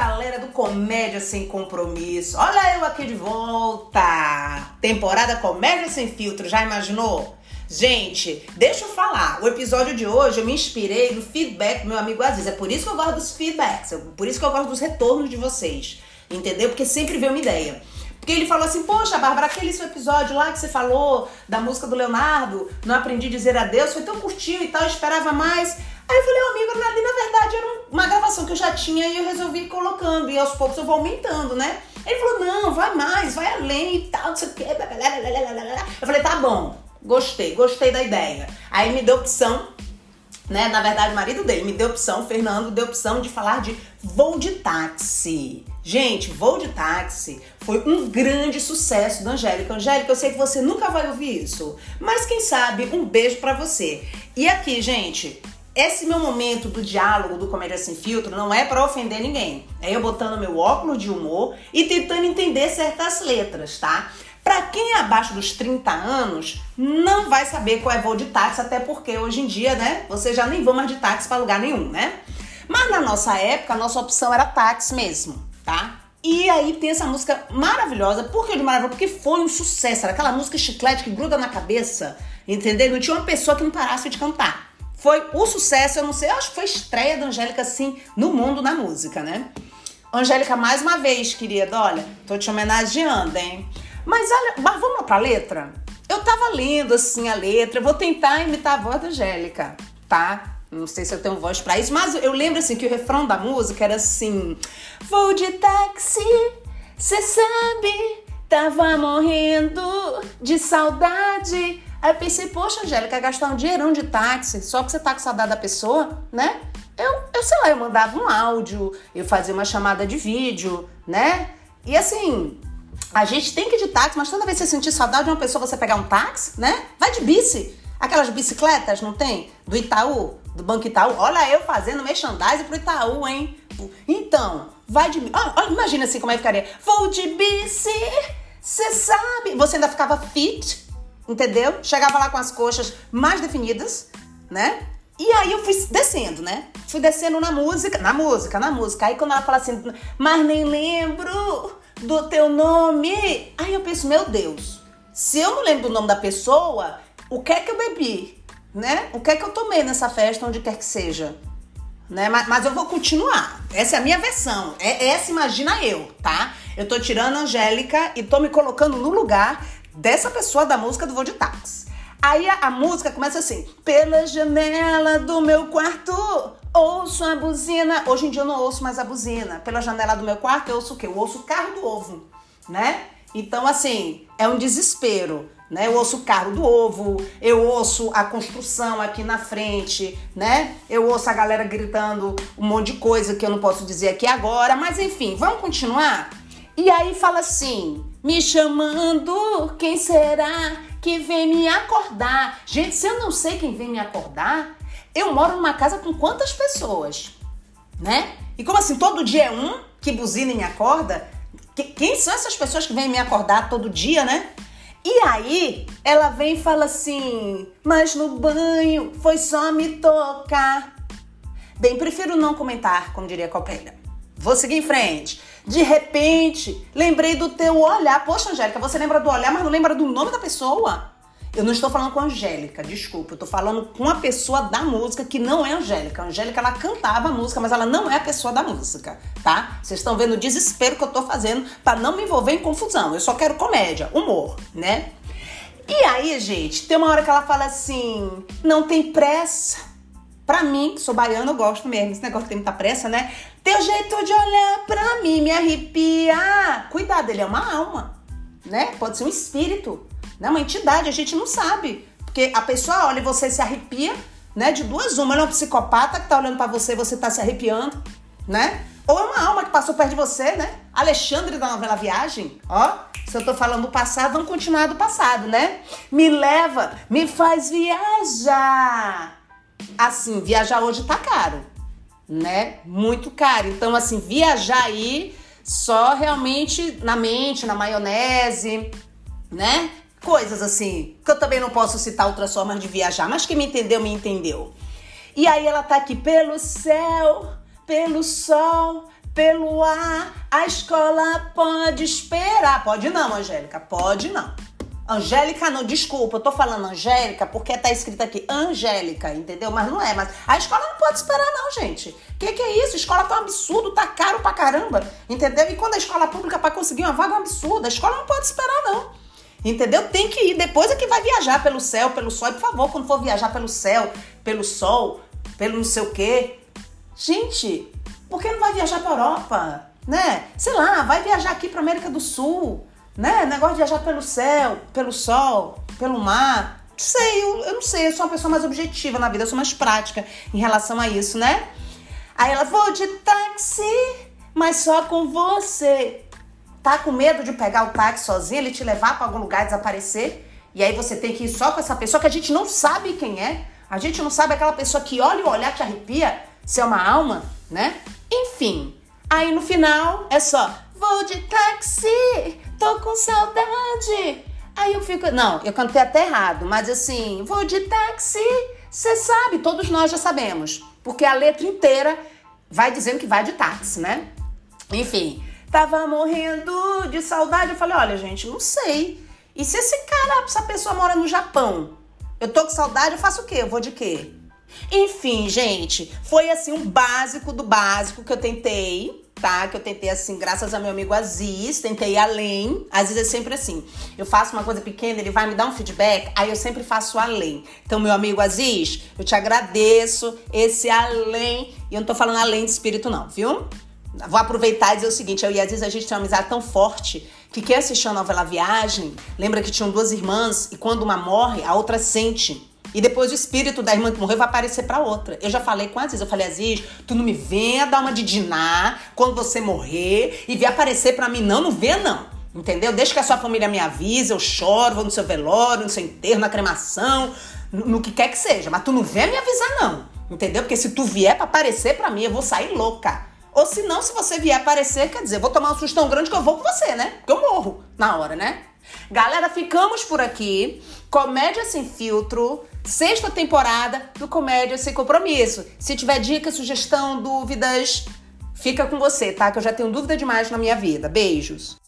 galera do Comédia Sem Compromisso. Olha eu aqui de volta. Temporada Comédia Sem Filtro, já imaginou? Gente, deixa eu falar. O episódio de hoje eu me inspirei no feedback do meu amigo Aziz. É por isso que eu gosto dos feedbacks, é por isso que eu gosto dos retornos de vocês. Entendeu? Porque sempre vem uma ideia. Porque ele falou assim, poxa, Bárbara, aquele seu episódio lá que você falou da música do Leonardo, não aprendi a dizer adeus, foi tão curtinho e tal, eu esperava mais. Aí eu falei, oh, amigo, ali na verdade era uma gravação que eu já tinha e eu resolvi ir colocando. E aos poucos eu vou aumentando, né? Ele falou, não, vai mais, vai além e tal, não sei o quê. Eu falei, tá bom, gostei, gostei da ideia. Aí me deu opção, né? Na verdade, o marido dele me deu opção, Fernando deu opção de falar de voo de táxi. Gente, voo de táxi foi um grande sucesso da Angélica. Angélica, eu sei que você nunca vai ouvir isso, mas quem sabe um beijo para você. E aqui, gente, esse meu momento do diálogo do Comédia Sem Filtro não é para ofender ninguém. É eu botando meu óculos de humor e tentando entender certas letras, tá? Para quem é abaixo dos 30 anos, não vai saber qual é voo de táxi, até porque hoje em dia, né, você já nem vão mais de táxi para lugar nenhum, né? Mas na nossa época, a nossa opção era táxi mesmo, tá? E aí tem essa música maravilhosa. Por que de maravilhosa? Porque foi um sucesso. Era aquela música chiclete que gruda na cabeça, entendeu? Não tinha uma pessoa que não parasse de cantar. Foi o sucesso, eu não sei, eu acho que foi estreia da Angélica, assim, no mundo na música, né? Angélica, mais uma vez, querida, olha, tô te homenageando, hein? Mas olha, mas vamos pra letra? Eu tava lendo, assim, a letra, eu vou tentar imitar a voz da Angélica, tá? Não sei se eu tenho voz para isso, mas eu lembro assim que o refrão da música era assim: Vou de táxi, cê sabe, tava morrendo de saudade. Aí eu pensei, poxa, Angélica, gastar um dinheirão de táxi só porque você tá com saudade da pessoa, né? Eu, eu sei lá, eu mandava um áudio, eu fazia uma chamada de vídeo, né? E assim, a gente tem que ir de táxi, mas toda vez que você sentir saudade de uma pessoa, você pegar um táxi, né? Vai de bici. Aquelas bicicletas, não tem? Do Itaú, do Banco Itaú. Olha eu fazendo merchandising pro Itaú, hein? Então, vai de. Imagina assim como é que ficaria. Vou de bici, você sabe. Você ainda ficava fit, entendeu? Chegava lá com as coxas mais definidas, né? E aí eu fui descendo, né? Fui descendo na música, na música, na música. Aí quando ela fala assim, mas nem lembro do teu nome. Aí eu penso, meu Deus, se eu não lembro do nome da pessoa, o que é que eu bebi? Né? O que é que eu tomei nessa festa, onde quer que seja? Né? Mas, mas eu vou continuar. Essa é a minha versão. É, essa imagina eu, tá? Eu tô tirando a Angélica e tô me colocando no lugar dessa pessoa da música do Voo de Táxi. Aí a, a, música começa assim: pela janela do meu quarto, ouço a buzina. Hoje em dia eu não ouço mais a buzina. Pela janela do meu quarto, eu ouço o quê? Eu ouço o carro do ovo, né? Então, assim, é um desespero. Né? Eu ouço o carro do ovo, eu ouço a construção aqui na frente, né? Eu ouço a galera gritando um monte de coisa que eu não posso dizer aqui agora, mas enfim, vamos continuar? E aí fala assim: me chamando, quem será que vem me acordar? Gente, se eu não sei quem vem me acordar, eu moro numa casa com quantas pessoas, né? E como assim, todo dia é um que buzina e me acorda? Quem são essas pessoas que vêm me acordar todo dia, né? E aí, ela vem e fala assim: Mas no banho foi só me tocar. Bem, prefiro não comentar, como diria a Copeira. Vou seguir em frente. De repente, lembrei do teu olhar. Poxa, Angélica, você lembra do olhar, mas não lembra do nome da pessoa? Eu não estou falando com a Angélica, desculpa. Eu estou falando com a pessoa da música que não é a Angélica. A Angélica, ela cantava a música, mas ela não é a pessoa da música, tá? Vocês estão vendo o desespero que eu estou fazendo para não me envolver em confusão. Eu só quero comédia, humor, né? E aí, gente, tem uma hora que ela fala assim: não tem pressa. Pra mim, que sou baiana, eu gosto mesmo. Esse negócio tem muita pressa, né? Teu jeito de olhar pra mim me arrepia. Cuidado, ele é uma alma, né? Pode ser um espírito, né? Uma entidade, a gente não sabe. Porque a pessoa olha e você se arrepia, né? De duas uma. Ele é um psicopata que tá olhando para você e você tá se arrepiando, né? Ou é uma alma que passou perto de você, né? Alexandre da novela Viagem, ó. Se eu tô falando do passado, vamos continuar do passado, né? Me leva, me faz viajar assim, viajar hoje tá caro, né? Muito caro. Então, assim, viajar aí só realmente na mente, na maionese, né? Coisas assim, que eu também não posso citar outras formas de viajar, mas quem me entendeu, me entendeu. E aí ela tá aqui pelo céu, pelo sol, pelo ar, a escola pode esperar. Pode não, Angélica, pode não. Angélica não, desculpa, eu tô falando Angélica porque tá escrito aqui Angélica, entendeu? Mas não é, mas a escola não pode esperar não, gente. Que que é isso? Escola tá um absurdo, tá caro pra caramba, entendeu? E quando a escola pública para conseguir uma vaga é um absurdo, a escola não pode esperar não. Entendeu? Tem que ir, depois é que vai viajar pelo céu, pelo sol, e por favor, quando for viajar pelo céu, pelo sol, pelo não sei o quê. Gente, por que não vai viajar pra Europa? Né? Sei lá, vai viajar aqui pra América do Sul né? Negócio de viajar pelo céu, pelo sol, pelo mar. Não sei, eu, eu não sei, eu sou uma pessoa mais objetiva na vida, eu sou mais prática em relação a isso, né? Aí ela, vou de táxi, mas só com você. Tá com medo de pegar o táxi sozinho, ele te levar para algum lugar e desaparecer? E aí você tem que ir só com essa pessoa que a gente não sabe quem é. A gente não sabe aquela pessoa que olha o olhar te arrepia, se é uma alma, né? Enfim. Aí no final é só, vou de táxi, tô com saudade. Aí eu fico, não, eu cantei até errado, mas assim, vou de táxi. Você sabe, todos nós já sabemos, porque a letra inteira vai dizendo que vai de táxi, né? Enfim, tava morrendo de saudade. Eu falei, olha, gente, não sei. E se esse cara, essa pessoa mora no Japão? Eu tô com saudade, eu faço o quê? Eu vou de quê? Enfim, gente, foi assim um básico do básico que eu tentei tá? Que eu tentei assim, graças ao meu amigo Aziz, tentei além. Aziz é sempre assim. Eu faço uma coisa pequena, ele vai me dar um feedback, aí eu sempre faço além. Então, meu amigo Aziz, eu te agradeço esse além. E eu não tô falando além de espírito, não, viu? Vou aproveitar e dizer o seguinte: eu e Aziz, a gente tem uma amizade tão forte que quem assistiu a novela Viagem lembra que tinham duas irmãs e quando uma morre, a outra sente. E depois o espírito da irmã que morreu vai aparecer para outra. Eu já falei com a eu falei, Aziz, tu não me venha dar uma de dinar quando você morrer e vir aparecer para mim. Não, não vê não. Entendeu? Deixa que a sua família me avise, eu choro, vou no seu velório, no seu enterro, na cremação, no, no que quer que seja. Mas tu não vem me avisar não. Entendeu? Porque se tu vier para aparecer para mim, eu vou sair louca. Ou se não, se você vier aparecer, quer dizer, eu vou tomar um susto tão grande que eu vou com você, né? Porque eu morro na hora, né? Galera, ficamos por aqui. Comédia sem filtro, sexta temporada do Comédia sem compromisso. Se tiver dica, sugestão, dúvidas, fica com você, tá? Que eu já tenho dúvida demais na minha vida. Beijos.